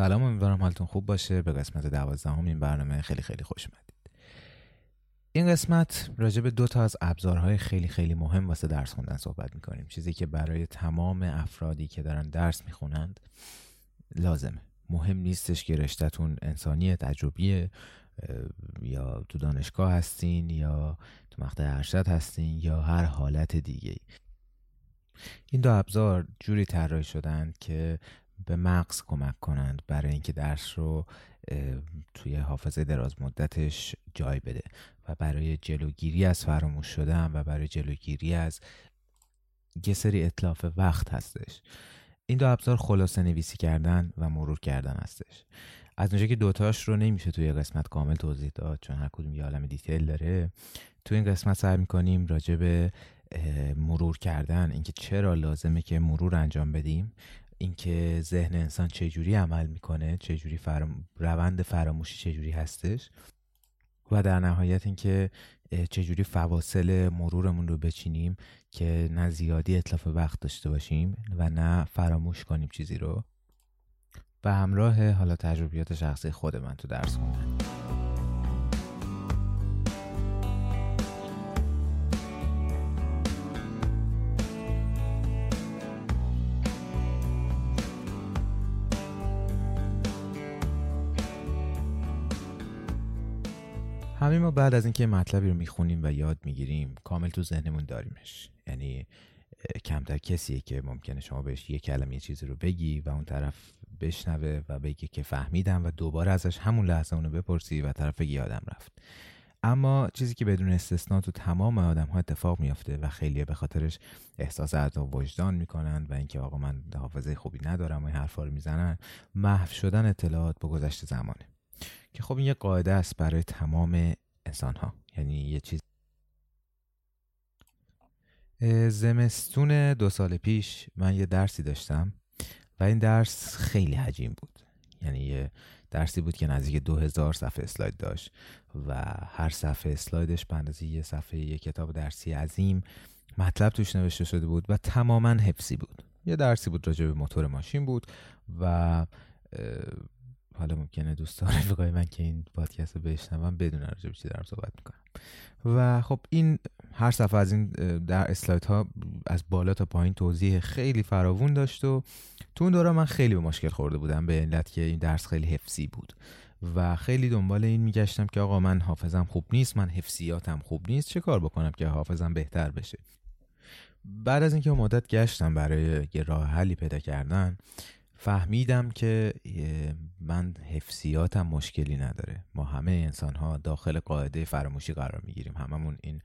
سلام امیدوارم حالتون خوب باشه. به قسمت دوازدهم این برنامه خیلی خیلی خوش اومدید. این قسمت راجع به دو تا از ابزارهای خیلی خیلی مهم واسه درس خوندن صحبت می‌کنیم. چیزی که برای تمام افرادی که دارن درس می‌خونند لازمه. مهم نیستش که رشتهتون انسانی تجربیه یا تو دانشگاه هستین یا تو مقطع ارشد هستین یا هر حالت دیگه این دو ابزار جوری طراحی شدند که به مغز کمک کنند برای اینکه درس رو توی حافظه دراز مدتش جای بده و برای جلوگیری از فراموش شدن و برای جلوگیری از یه سری اطلاف وقت هستش. این دو ابزار خلاصه نویسی کردن و مرور کردن هستش. از اونجا که دوتاش رو نمیشه توی قسمت کامل توضیح داد چون هر کدوم یه عالم دیتیل داره توی این قسمت سعی می‌کنیم راجع به مرور کردن اینکه چرا لازمه که مرور انجام بدیم اینکه ذهن انسان چجوری عمل می‌کنه چجوری فرام... روند فراموشی چجوری هستش و در نهایت اینکه چجوری فواصل مرورمون رو بچینیم که نه زیادی اطلاف وقت داشته باشیم و نه فراموش کنیم چیزی رو. به همراه حالا تجربیات شخصی خود من تو درس خوندن. همین ما بعد از اینکه مطلبی رو می‌خونیم و یاد می‌گیریم کامل تو ذهنمون داریمش. یعنی کمتر کسیه که ممکنه شما بهش یه کلمه یه چیزی رو بگی و اون طرف بشنوه و بگه که فهمیدم و دوباره ازش همون لحظه اونو بپرسی و طرف یادم رفت. اما چیزی که بدون استثنا تو تمام آدم ها اتفاق میافته و خیلی به خاطرش احساس عذاب وجدان می‌کنند و اینکه آقا من حافظه خوبی ندارم و این حرفا رو می‌زنن محو شدن اطلاعات با گذشت زمانه. که خب این یه قاعده است برای تمام انسان ها یعنی یه چیز زمستون دو سال پیش من یه درسی داشتم و این درس خیلی حجیم بود. یعنی یه درسی بود که نزدیک دو هزار صفحه اسلاید داشت و هر صفحه اسلایدش به اندازه یه صفحه یه کتاب درسی عظیم مطلب توش نوشته شده بود و تماما حفظی بود. یه درسی بود راجع به موتور ماشین بود و حالا ممکنه دوستان رفقای من که این پادکست رو بشنون بدون راجع چی دارم صحبت می‌کنم. و خب این هر صفحه از این در اسلاید ها از بالا تا پایین توضیح خیلی فراوون داشت و تو اون دوره من خیلی به مشکل خورده بودم به علت که این درس خیلی حفظی بود. و خیلی دنبال این میگشتم که آقا من حافظم خوب نیست من حفظیاتم خوب نیست چه کار بکنم که حافظم بهتر بشه؟ بعد از اینکه مدت گشتم برای یه راه حلی پیدا کردن فهمیدم که من حفظیاتم مشکلی نداره. ما همه انسان ها داخل قاعده فراموشی قرار می‌گیریم. هممون این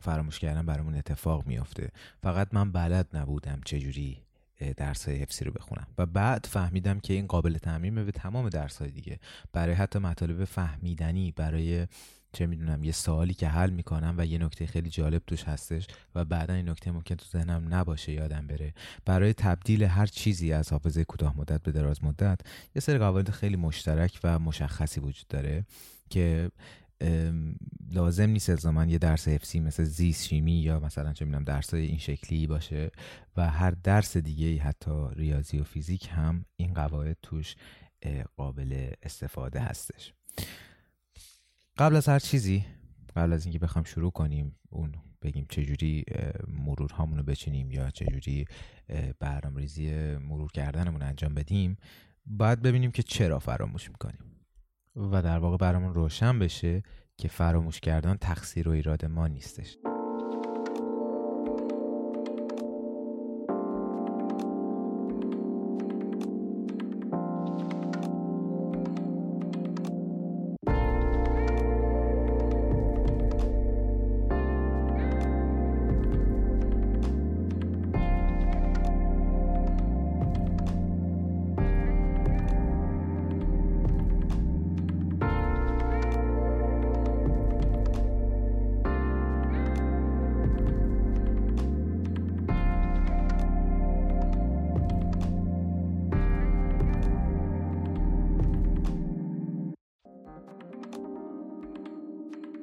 فراموش کردن برامون اتفاق میافته. فقط من بلد نبودم چجوری درس های حفظی رو بخونم. و بعد فهمیدم که این قابل تعمیمه به تمام درس های دیگه. برای حتی مطالب فهمیدنی برای چه می‌دونم یه سوالی که حل می‌کنم و یه نکته خیلی جالب توش هستش و بعدا این نکته ممکن تو ذهنم نباشه یادم بره. برای تبدیل هر چیزی از حافظه کوتاه مدت به دراز مدت یه سری قواعد خیلی مشترک و مشخصی وجود داره که لازم نیست الزاما یه درس حفظی مثل زیست شیمی یا مثلا چه می‌دونم درس این شکلی باشه و هر درس دیگه حتی ریاضی و فیزیک هم این قواعد توش قابل استفاده هستش. قبل از هر چیزی قبل از اینکه بخوام شروع کنیم اون بگیم چجوری مرور هامون رو بچینیم یا چجوری برنامه ریزی مرور کردنمون انجام بدیم باید ببینیم که چرا فراموش می‌کنیم. و در واقع برامون روشن بشه که فراموش کردن تقصیر و ایراد ما نیستش.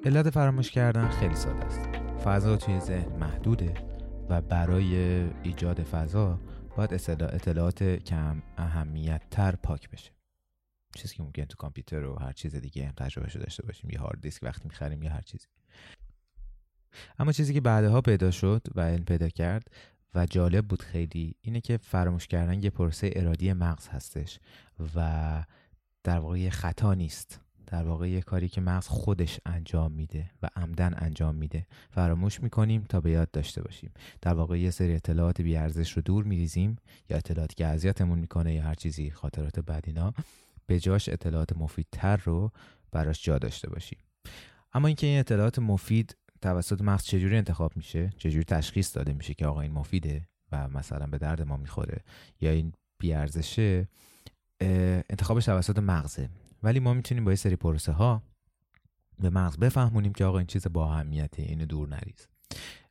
علت فراموش کردن خیلی ساده است. فضا توی ذهن محدوده و برای ایجاد فضا باید اطلاعات کم اهمیت تر پاک بشه. چیزی که ممکن تو کامپیوتر و هر چیز دیگه هم تجربه داشته باشیم. یه هارد دیسک وقتی می‌خریم یا هر چیزی. اما چیزی که بعدها پیدا شد و این پیدا کرد و جالب بود خیلی اینه که فراموش کردن یه پروسه ارادی مغز هستش و در واقع خطا نیست. در واقع یه کاری که مغز خودش انجام میده و عمدن انجام میده. فراموش می‌کنیم تا به یاد داشته باشیم. در واقع یه سری اطلاعات بیارزش رو دور میریزیم یا اطلاعاتی که اذیتمون می‌کنه یا هر چیزی خاطرات بدینا به جاش اطلاعات مفیدتر رو براش جا داشته باشیم. اما اینکه این اطلاعات مفید توسط مغز چجوری انتخاب میشه؟ چجوری تشخیص داده میشه که آقا این مفیده و مثلا به درد ما می‌خوره؟ یا این بیارزشه انتخابش توسط مغزه. ولی ما می‌تونیم با یه سری پروسه ها به مغز بفهمونیم که آقا این چیز با اهمیته اینو دور نریز.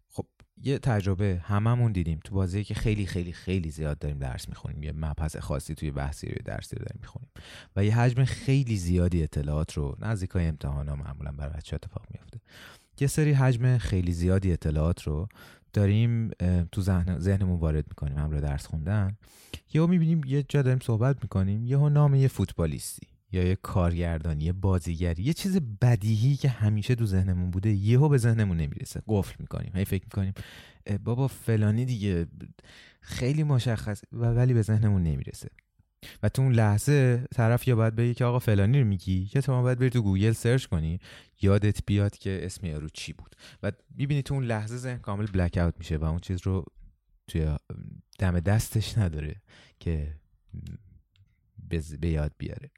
خب یه تجربه هممون دیدیم. تو بازی که خیلی خیلی خیلی زیاد داریم درس می‌خونیم. یه مبحث خاصی توی بحثی رو درسی رو داریم می‌خونیم. و یه حجم خیلی زیادی اطلاعات رو نزدیک های امتحان ها معمولا برای بچه اتفاق میفته یه سری حجم خیلی زیادی اطلاعات رو داریم تو ذهن ذهنمون وارد می‌کنیم. همراه درس خوندن. یهو می‌بینیم یه جا داریم صحبت می‌کنیم. یهو نام یه فوتبالیستی. یا یه کارگردانی یه بازیگری یه چیز بدیهی که همیشه تو ذهنمون بوده یهو به ذهنمون نمی‌رسه. قفل می‌کنیم هی فکر می‌کنیم بابا فلانی دیگه خیلی مشخص و ولی به ذهنمون نمی‌رسه. و تو اون لحظه طرف یا باید بگی که آقا فلانی رو میگی؟ یا تو باید بری تو گوگل search کنی یادت بیاد که اسم یارو چی بود. و می‌بینی تو اون لحظه ذهن کامل بلک اوت میشه و اون چیز رو توی دم دستش نداره که به یاد بیاره.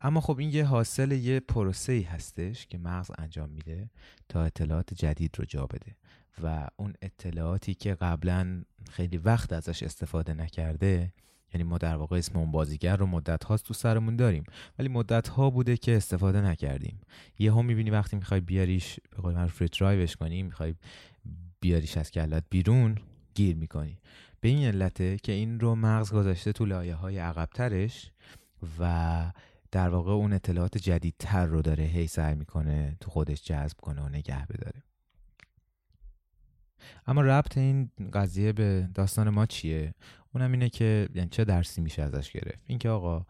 اما خب این یه حاصل یه پروسه ای هستش که مغز انجام میده تا اطلاعات جدید رو جا بده و اون اطلاعاتی که قبلا خیلی وقت ازش استفاده نکرده یعنی ما در واقع اسم اون بازیگر رو مدت هاست تو سرمون داریم ولی مدت ها بوده که استفاده نکردیم. یه هم می‌بینی وقتی می‌خوای بیاریش به قول من ریترایوش کنی می‌خوای بیاریش از کلت بیرون گیر می‌کنی. به این علته که این رو مغز گذاشته تو لایه های عقبترش و در واقع اون اطلاعات جدیدتر رو داره هی سعی می‌کنه تو خودش جذب کنه و نگه بداره. اما ربط این قضیه به داستان ما چیه؟ اونم اینه که یعنی چه درسی میشه ازش گرفت؟ اینکه آقا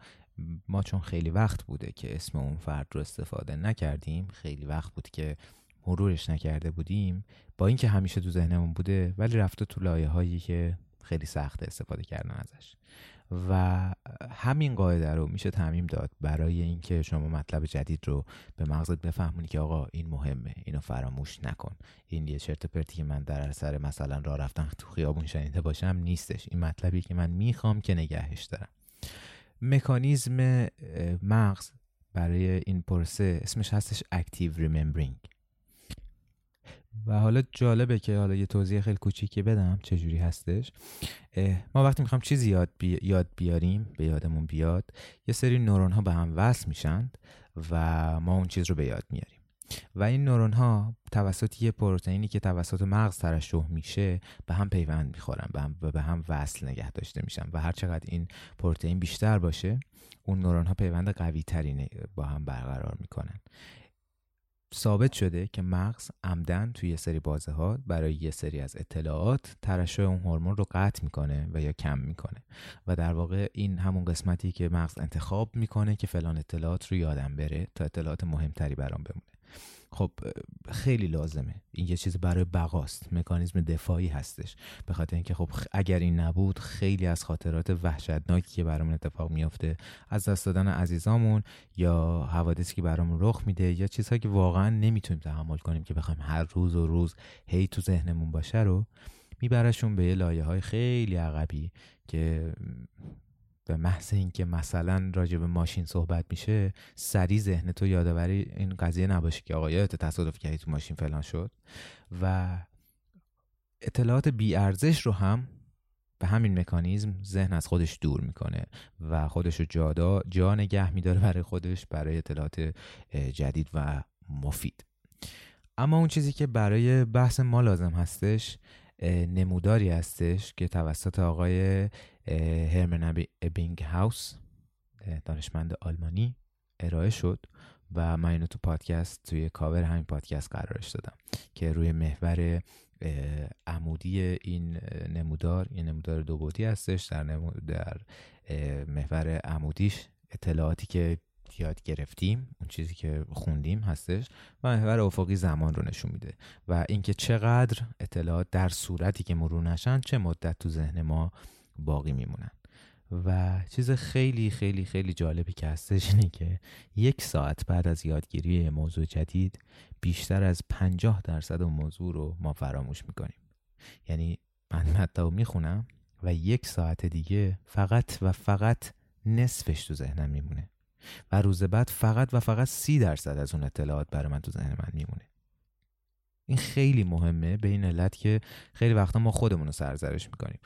ما چون خیلی وقت بوده که اسم اون فرد رو استفاده نکردیم خیلی وقت بود که مرورش نکرده بودیم با اینکه همیشه تو ذهنمون بوده ولی رفته تو لایه هایی که خیلی سخت استفاده کردن ازش. و همین قاعده رو میشه تعمیم داد برای اینکه شما مطلب جدید رو به مغزت بفهمونی که آقا این مهمه اینو فراموش نکن. این یه چرت پرتی که من در اثر مثلا راه رفتن تو خیابون شنیده باشم نیستش. این مطلبی که من می‌خوام که نگهش دارم. مکانیزم مغز برای این پروسه اسمش هستش active remembering و حالا جالبه که حالا یه توضیح خیلی کوچیکی بدم چجوری هستش. ما وقتی می‌خوام چیزی یاد, یاد بیاریم به یادمون بیاد یه سری نورون ها به هم وصل میشن و ما اون چیز رو به یاد میاریم. و این نورون ها توسط یه پروتئینی که توسط مغز ترشح میشه به هم پیوند می‌خورن به هم, به هم وصل نگه داشته میشن و هر چقدر این پروتئین بیشتر باشه اون نورون ها پیوند قوی تری با هم برقرار می‌کنن. ثابت شده که مغز عمدن توی یه سری بازه ها برای یه سری از اطلاعات ترشح اون هورمون رو قطع می‌کنه و یا کم می‌کنه. و در واقع این همون قسمتی که مغز انتخاب می‌کنه که فلان اطلاعات رو یادم بره تا اطلاعات مهمتری برام بمونه. خب خیلی لازمه. این یه چیز برای بقاست. مکانیزم دفاعی هستش. به خاطر اینکه خب اگر این نبود خیلی از خاطرات وحشتناکی که برامون اتفاق میافته از دست دادن عزیزامون یا حوادثی که برامون رخ میده یا چیزهایی که واقعا نمی‌تونیم تحمل کنیم که بخوایم هر روز و روز هی تو ذهنمون باشه رو میبرشون به یه لایه های خیلی عقبی که به محض اینکه مثلا راجع به ماشین صحبت میشه سری ذهن تو یادآوری این قضیه نباشه که آقا یادت تصادف کردی تو ماشین فلان شد. و اطلاعات بی ارزش رو هم به همین مکانیزم ذهن از خودش دور می‌کنه و خودش رو جادا جا نگه میداره برای خودش برای اطلاعات جدید و مفید. اما اون چیزی که برای بحث ما لازم هستش نموداری هستش که توسط آقای هرمن ابینگ هاوس دانشمند آلمانی ارائه شد و من اینو تو پادکست توی کاور همین پادکست قرارش دادم که روی محور عمودی این نمودار یه نمودار دو بودی هستش در, در محور عمودیش اطلاعاتی که یاد گرفتیم اون چیزی که خوندیم هستش و محور افقی زمان رو نشون میده و اینکه چقدر اطلاعات در صورتی که مرور نشن چه مدت تو ذهن ما باقی میمونن. و چیز خیلی خیلی خیلی جالبی که هستش اینه که یک ساعت بعد از یادگیری موضوع جدید بیشتر از پنجاه درصد اون موضوع رو ما فراموش می‌کنیم. یعنی من مطلب می‌خونم و یک ساعت دیگه فقط و فقط نصفش تو ذهنم میمونه. و روز بعد فقط و فقط سی درصد از اون اطلاعات برای من تو ذهن من میمونه. این خیلی مهمه به این علت که خیلی وقتا ما خودمون رو سرزرش می‌کنیم.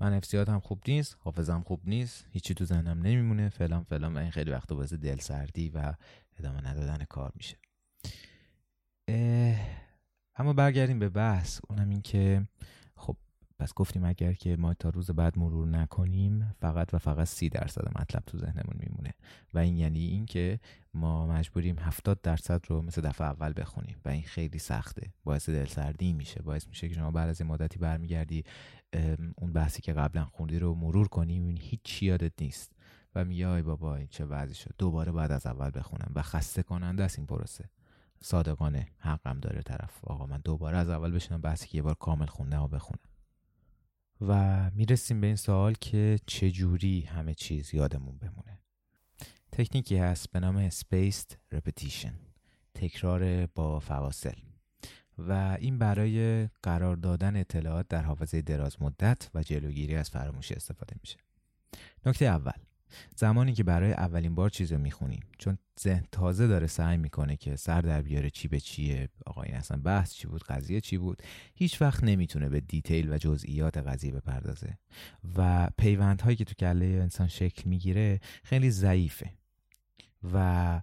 من هم خوب نیست حافظم خوب نیست هیچی تو ذهنم نمیمونه فلان فلان و این خیلی وقتا باعث دل سردی و ادامه ندادن کار میشه. اما برگردیم به بحث. اونم این که پس گفتیم اگر که ما تا روز بعد مرور نکنیم فقط و فقط سی درصد مطلب تو ذهنمون میمونه. و این یعنی اینکه ما مجبوریم هفتاد درصد رو مثل دفعه اول بخونیم و این خیلی سخته. باعث دلسردی میشه. باعث میشه که شما بعد از این مدتی برمیگردی اون بحثی که قبلا خوندی رو مرور کنی این هیچ یادت نیست. و میگه بابا این چه وضعی شد؟ دوباره بعد از اول بخونم. و خسته کننده است این پروسه. صادقانه حقم داره طرف. آقا من دوباره از اول بشنم بحثی که یه بار کامل خونده و بخونم. و می‌رسیم به این سوال که چجوری همه چیز یادمون بمونه. تکنیکی هست به نام Spaced Repetition تکرار با فواصل. و این برای قرار دادن اطلاعات در حافظه دراز مدت و جلوگیری از فراموشی استفاده میشه. نکته اول زمانی که برای اولین بار چیز رو می‌خونیم. چون ذهن تازه داره سعی می‌کنه که سر در بیاره چی به چیه. آقا این اصلا بحث چی بود؟ قضیه چی بود؟ هیچ وقت نمی‌تونه به دیتیل و جزئیات قضیه بپردازه. و پیوندهایی که تو کله انسان شکل می‌گیره خیلی ضعیفه. و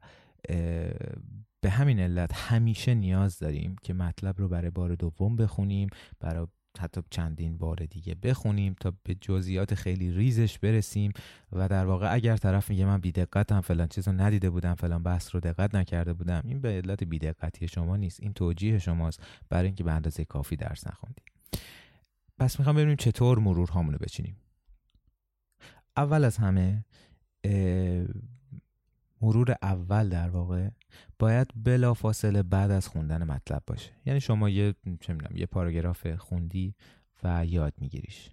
به همین علت همیشه نیاز داریم که مطلب رو برای بار دوم بخونیم برای حتی چندین بار دیگه بخونیم تا به جزئیات خیلی ریزش برسیم و در واقع اگر طرف میگه من بیدقتم فلان چیز رو ندیده بودم فلان بحث رو دقت نکرده بودم این به علت بیدقتی شما نیست این توجیه شماست برای اینکه به اندازه کافی درس نخوندیم پس می‌خوام ببینیم چطور مرور هامونو بچینیم. اول از همه مرور اول در واقع باید بلا فاصله بعد از خوندن مطلب باشه. یعنی شما یه چه می‌دونم یه پاراگراف خوندی و یاد میگیریش.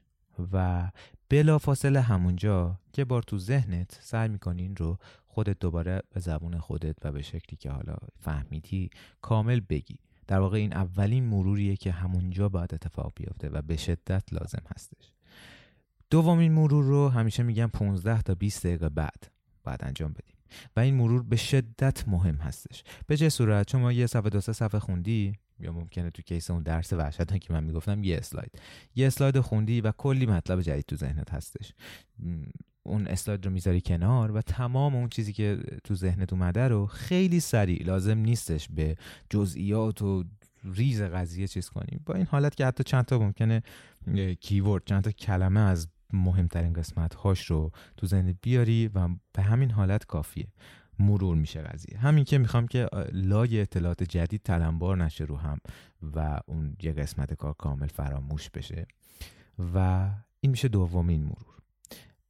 و بلا فاصله همونجا که بار تو ذهنت سعی می‌کنی این رو خودت دوباره به زبون خودت و به شکلی که حالا فهمیدی کامل بگی. در واقع این اولین مروریه که همونجا باید اتفاق بیفته و به شدت لازم هستش. دومین مرور رو همیشه میگم 15 تا 20 دقیقه بعد. بعد انجام بدیم. و این مرور به شدت مهم هستش. به چه صورت؟ شما یه صفحه دو سه صفحه خوندی؟ یا ممکنه تو کیس اون درس وحشت که من می‌گفتم یه اسلاید. یه اسلاید خوندی و کلی مطلب جدید تو ذهنت هستش. اون اسلاید رو می‌ذاری کنار و تمام اون چیزی که تو ذهنت اومده رو خیلی سریع لازم نیستش به جزئیات و ریز قضیه چیز کنیم با این حالت که حتی چند تا ممکنه کیورد چند تا کلمه از مهمترین قسمت هاش رو تو ذهنت بیاری و به همین حالت کافیه. مرور میشه قضیه. همین که می‌خوام که لای اطلاعات جدید تلمبار نشه رو هم و اون یه قسمت کار کامل فراموش بشه. و این میشه دومین مرور.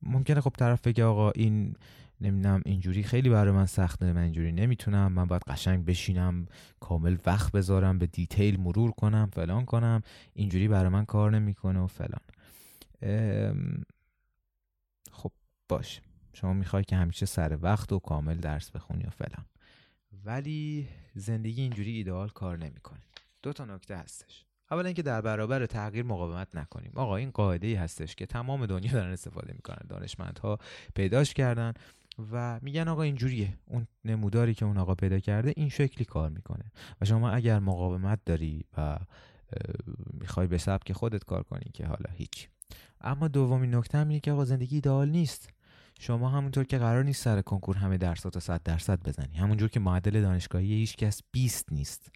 ممکنه خب طرف بگه آقا این نمی‌دونم اینجوری خیلی برای من سخته من اینجوری نمی‌تونم من باید قشنگ بشینم کامل وقت بذارم به دیتیل مرور کنم فلان کنم اینجوری برای من کار نمی‌کنه و فلان. خب باش. شما می‌خوای که همیشه سر وقت و کامل درس بخونی و فلان. ولی زندگی اینجوری ایدئال کار نمی‌کنه. دو تا نکته هستش. اولا اینکه در برابر تغییر مقاومت نکنیم. آقا این قاعده ای هستش که تمام دنیا دارن استفاده می‌کنن. دانشمندها پیداش کردن و میگن آقا اینجوریه. اون نموداری که اون آقا پیدا کرده این شکلی کار می‌کنه. و شما اگر مقاومت داری و می‌خوای به سبک خودت کار کنی که حالا هیچ. اما دومین نکته هم اینه که آقا زندگی ایدئال نیست. شما همونطور که قرار نیست سر کنکور همه درصد تا 100 درصد بزنی. همونجور که معدل دانشگاهی هیچ کس 20 نیست.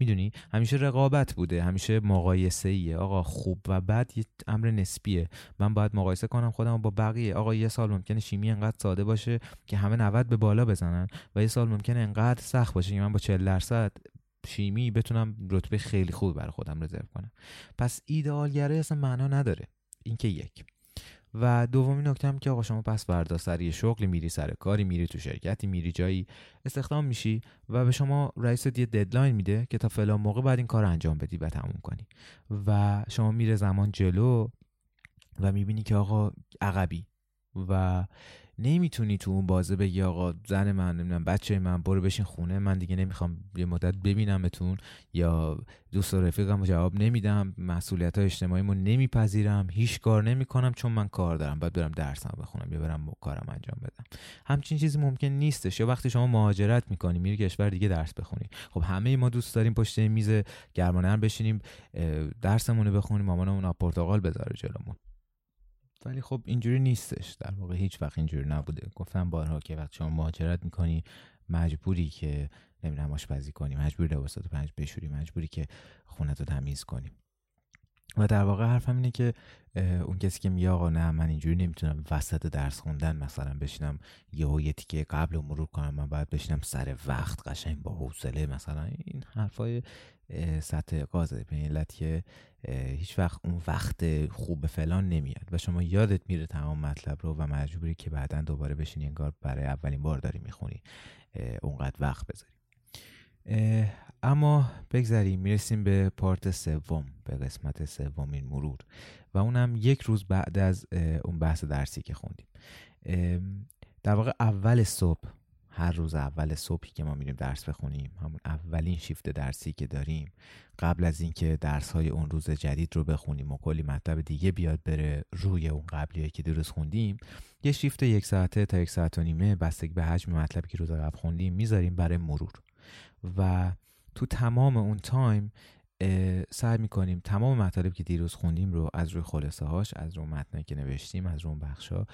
می‌دونی؟ همیشه رقابت بوده همیشه مقایسه ایه آقا خوب و بد یه امر نسبیه. من باید مقایسه کنم خودم با بقیه. آقا یه سال ممکنه شیمی انقدر ساده باشه که همه 90 به بالا بزنن و یه سال ممکنه انقدر سخت باشه که من با 40 درصد شیمی بتونم رتبه خیلی خوب برای خودم رزرو کنم. پس ایدئالگرایی اصلا معنا نداره. این که یک. و دومین نکته هم که آقا شما پس فردا سر شغلی میری سر کاری میری تو شرکتی میری جایی استخدام میشی و به شما رئیست یه ددلاین میده که تا فلان موقع بعد این کار انجام بدی و تموم کنی. و شما میره زمان جلو و می‌بینی که آقا عقبی و نمی‌تونی تو اون بازه بگی آقا زن من نمی‌دونم بچه من برو بشین خونه من دیگه نمی‌خوام یه مدت ببینمتون یا دوست و رفیقم جواب نمیدم مسئولیت های اجتماعیمو نمیپذیرم هیچ کار نمی‌کنم چون من کار دارم. باید برم درسم بخونم یا برم کارم انجام بدم. همچین چیزی ممکن نیستش. یا وقتی شما مهاجرت می‌کنی میری کشور دیگه درس بخونی. خب همه ما دوست داریم پشت میز گرمانه بشینیم درسمون رو بخونیم مامانمون پرتغال بذاره جلومون. ولی خب اینجوری نیستش. در واقع هیچ وقت اینجوری نبوده. گفتم بارها که وقتی شما مهاجرت می‌کنی مجبوری که نمی‌دونم آشپزی کنی مجبوری لباسات پنج بشوری مجبوری که خونه رو تمیز کنی. و در واقع حرفم اینه که اون کسی که میگه آقا نه من اینجوری نمی‌تونم وسط درس خوندن مثلا بشینم یه یه تیکه قبل و مرور کنم من باید بشینم سر وقت قشنگ با حوصله مثلا. این حرفای سطح قازه به علت که هیچ وقت اون وقت خوب فلان نمیاد و شما یادت میره تمام مطلب رو و مجبوری که بعدا دوباره بشینی انگار برای اولین بار داری می‌خونی اونقدر وقت بذاری. اما بگذاریم می‌رسیم به پارت سوم به قسمت سومین مرور و اونم یک روز بعد از اون بحث درسی که خوندیم. در واقع اول صبح هر روز اول صبحی که ما میریم درس بخونیم همون اولین شیفت درسی که داریم قبل از اینکه درس های اون روز جدید رو بخونیم و کلی مطلب دیگه بیاد بره روی اون قبلی که دیروز خوندیم یه شیفت یک ساعته تا یک ساعت و نیمه بستگی به حجم مطلبی که روز قبل خوندیم می‌ذاریم برای مرور. و تو تمام اون تایم سعی می‌کنیم تمام مطالب که دیروز خوندیم رو از روی خلاصه هاش از روی متنی که نوشتیم از روی بخش ها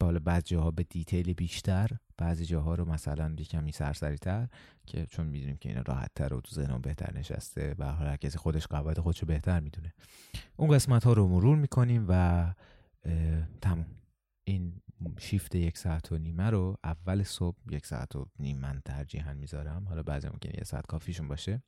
بالا بعض جاها به دیتیل بیشتر بعضی جاها رو مثلا کمی سرسری تر که چون می‌دونیم که اینا راحت تر و تو ذهنم بهتر نشسته و هر کسی خودش قواعد خودش رو بهتر می‌دونه. اون قسمت ها رو مرور می‌کنیم و تموم. این شیفت یک ساعت و نیمه رو اول صبح یک ساعت و نیم من ترجیحا می‌ذارم. حالا بعضی ممکنه یه ساعت کافیشون باشه.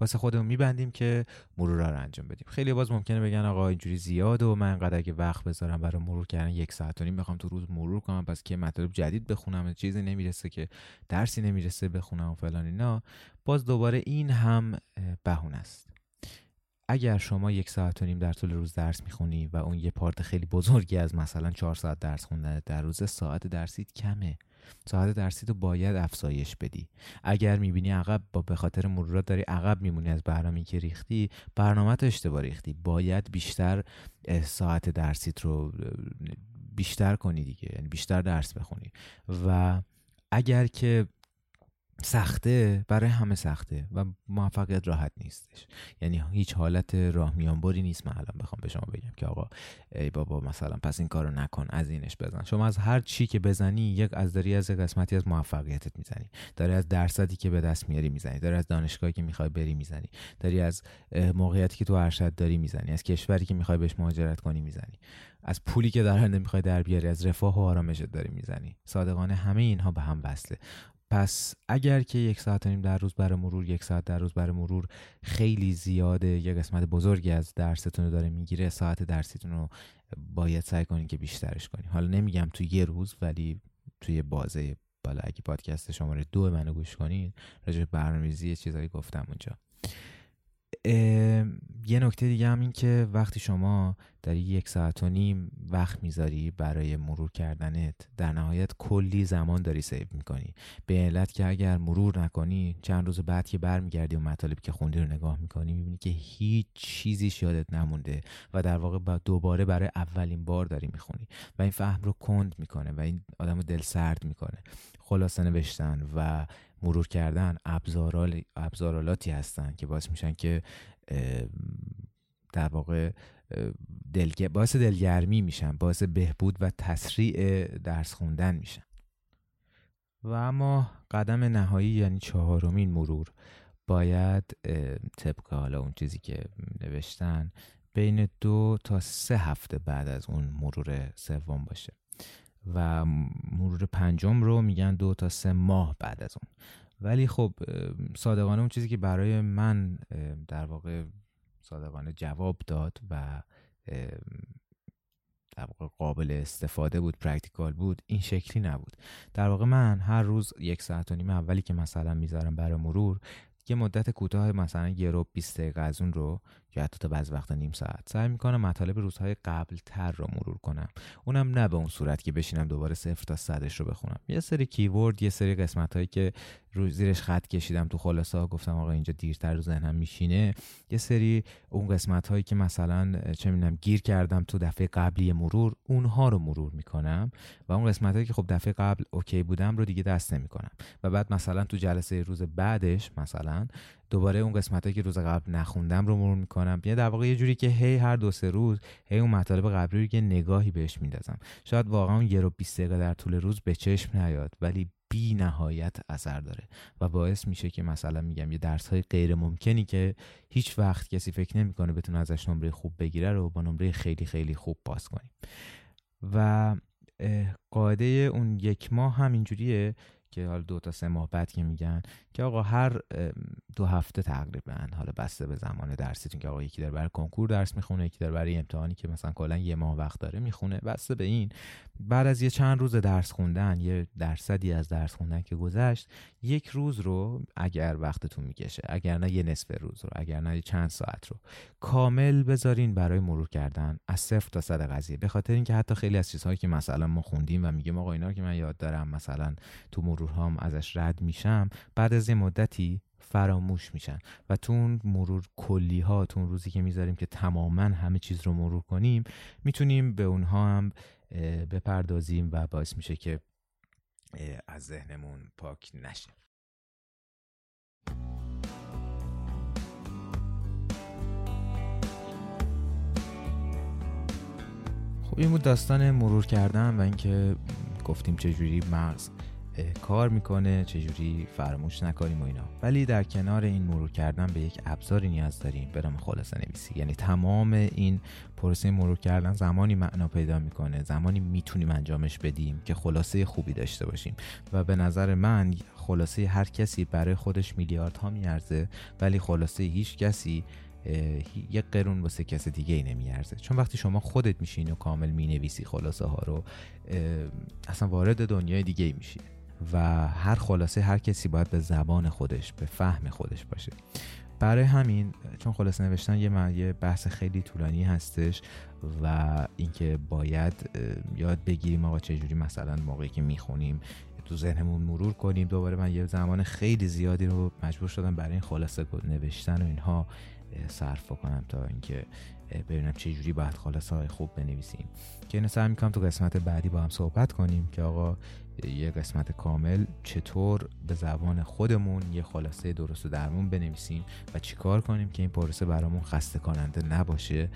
واسه خودمون میبندیم که مرورا رو انجام بدیم. خیلی باز ممکنه بگن آقا اینجوری زیاد و من انقدر اگه وقت بذارم برای مرور کردن یک ساعت و نیم بخوام تو روز مرور کنم پس که مطالب جدید بخونم چیزی نمی‌رسه که درسی نمی‌رسه بخونم و فلان اینا. باز دوباره این هم بهونه است. اگر شما یک ساعت و نیم در طول روز درس می‌خونی و اون یه پارت خیلی بزرگی از مثلا چهار ساعت درس خوندن در روز ساعت درسیت کمه. ساعت درسی تو باید افزایش بدی. اگر می‌بینی عقب با به خاطر مرورات داری عقب میمونی از برنامه که ریختی برنامه تو اشتباه ریختی. باید بیشتر ساعت درسیت رو بیشتر کنی دیگه. یعنی بیشتر درس بخونی. و اگر که سخته برای همه سخته و موفقیت راحت نیستش. یعنی هیچ حالت راه میانبری نیست. من الان بخوام به شما بگم که آقا ای بابا مثلا پس این کارو نکن از اینش بزن. شما از هر چی که بزنی یک از داری از قسمتی از موفقیتت می‌زنی. داری از درصدی که به دست میاری می‌زنی. داری از دانشگاهی که می‌خوای بری می‌زنی. داری از موقعیتی که تو ارشد داری می‌زنی. از کشوری که می‌خوای بهش مهاجرت کنی می‌زنی. از پولی که در آینده می‌خوای در بیاری از رفاه و آرامشت داری می‌زنی. صادقانه همه اینها به هم وصله. پس اگر که یک ساعت نیم در روز برای مرور یک ساعت در روز برای مرور خیلی زیاده یه قسمت بزرگی از درستون رو داره می‌گیره ساعت درسیتون رو باید سعی کنین که بیشترش کنین. حالا نمیگم تو یه روز ولی توی بازه بالا. اگه پادکست شماره دو منو گوش کنین راجع برنامه‌ریزی چیزایی گفتم اونجا. یه نکته دیگه هم این که وقتی شما در یک ساعت و نیم وقت می‌ذاری برای مرور کردنت در نهایت کلی زمان داری سیو می‌کنی. به علت که اگر مرور نکنی چند روز بعد که برمیگردی و مطالبی که خوندی رو نگاه می‌کنی می‌بینی که هیچ چیزی یادت نمونده و در واقع دوباره برای اولین بار داری می‌خونی و این فهم رو کند می‌کنه و این آدم رو دل سرد می‌کنه. خلاصه نوشتن و مرور کردن ابزارال ابزارالاتی هستن که باعث میشن که در واقع دلگ... باعث دلگرمی میشن باعث بهبود و تسریع درس خوندن میشن. و اما قدم نهایی یعنی چهارمین مرور باید طبق حالا اون چیزی که نوشتن بین دو تا سه هفته بعد از اون مرور سوم باشه. و مرور پنجم رو میگن دو تا سه ماه بعد از اون. ولی خب صادقانه اون چیزی که برای من در واقع صادقانه جواب داد و در واقع قابل استفاده بود practical بود این شکلی نبود. در واقع من هر روز یک ساعت و نیم اولی که مثلا می‌ذارم برای مرور یه مدت کوتاه مثلا یه رو 20 دقیقه از اون رو یا حتی تا بعض وقت نیم ساعت سعی می‌کنم مطالب روزهای قبل تر رو مرور کنم. اونم نه به اون صورت که بشینم دوباره صفر تا صدش رو بخونم. یه سری keyword یه سری قسمت هایی که رو زیرش خط کشیدم تو خلاصه ها گفتم آقا اینجا دیرتر رو ذهنم میشینه. یه سری اون قسمت هایی که مثلا چه می‌دونم گیر کردم تو دفعه قبلی مرور اونها رو مرور می‌کنم و اون قسمت هایی که خب دفعه قبل اوکی بودم رو دیگه دست نمی‌کنم. و بعد مثلا تو جلسه روز بعدش مثلا دوباره اون قسمت که روز قبل نخوندم رو مرور می‌کنم. یعنی در واقع یه جوری که هی هر دو سه روز هی اون مطالب قبلی رو که نگاهی بهش میندازم. شاید واقعا اون یه رو 20 دقیقه در طول روز به چشم نیاد ولی بی نهایت اثر داره و باعث میشه که مثلا میگم یه درس های غیر ممکنی که هیچ وقت کسی فکر نمی‌کنه بتونه ازش نمره خوب بگیره رو با نمره خیلی خیلی خوب پاس کنیم. و قاعده اون یک ماه هم اینجوریه که حالا دو تا سه ماه بعد که میگن که آقا هر دو هفته تقریبا حالا بسته به زمان درسیتون که آقا یکی داره برای کنکور درس می‌خونه یکی داره برای امتحانی که مثلا کلا یه ماه وقت داره می‌خونه بسته به این. بعد از یه چند روز درس خوندن یه درصدی از درس خوندن که گذشت یک روز رو اگر وقتتون می‌کشه اگر نه یه نصف روز رو اگر نه چند ساعت رو کامل بذارین برای مرور کردن از صفر تا صد قضیه. به خاطر اینکه حتی خیلی از چیزهایی که مثلا ما خوندیم و میگیم آقا اینا که من یاد دارم مثلا تو مرورهام ازش رد میشم بعد از یه مدتی فراموش میشن. و تو اون مرور کلی ها تو اون روزی که می‌ذاریم که تماما همه چیز رو مرور کنیم می‌تونیم به اونها هم بپردازیم و باعث میشه که از ذهنمون پاک نشه. خب این بود داستان مرور کردن و اینکه گفتیم چجوری مغز. کار می‌کنه چجوری فراموش نکنیم و اینا. ولی در کنار این مرور کردن به یک ابزاری نیاز داریم به نام خلاصه نویسی. یعنی تمام این پروسه مرور کردن زمانی معنا پیدا می‌کنه زمانی می‌تونیم انجامش بدیم که خلاصه خوبی داشته باشیم. و به نظر من خلاصه هر کسی برای خودش میلیاردها میارزه ولی خلاصه هیچ کسی یک قرون واسه کس دیگه ای نمیارزه. چون وقتی شما خودت میشین و کامل می‌نویسی خلاصه ها رو اصلا وارد دنیای دیگه ای میشین و هر خلاصه هر کسی باید به زبان خودش به فهم خودش باشه. برای همین چون خلاصه نوشتن یه, یه بحث خیلی طولانی هستش و اینکه باید یاد بگیریم آقا چجوری مثلا موقعی که می‌خونیم تو ذهنمون مرور کنیم. دوباره من یه زمان خیلی زیادی رو مجبور شدم برای این خلاصه نوشتن و اینها صرف کنم تا اینکه ببینم چه جوری باید خلاصه خوب بنویسیم. که اینو سعی می‌کنم تو قسمت بعدی با هم صحبت کنیم که آقا یه قسمت کامل چطور به زبان خودمون یه خلاصه درست و درمون بنویسیم و چیکار کنیم که این پروسه برامون خسته کننده نباشه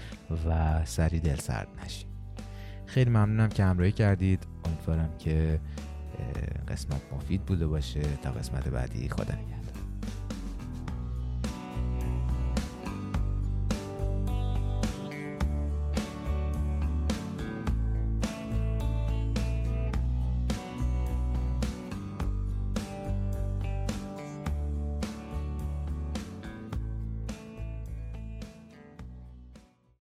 و سری دل سرد نشیم. خیلی ممنونم که همراهی کردید. امیدوارم که قسمت مفید بوده باشه. تا قسمت بعدی خدا نگهدار.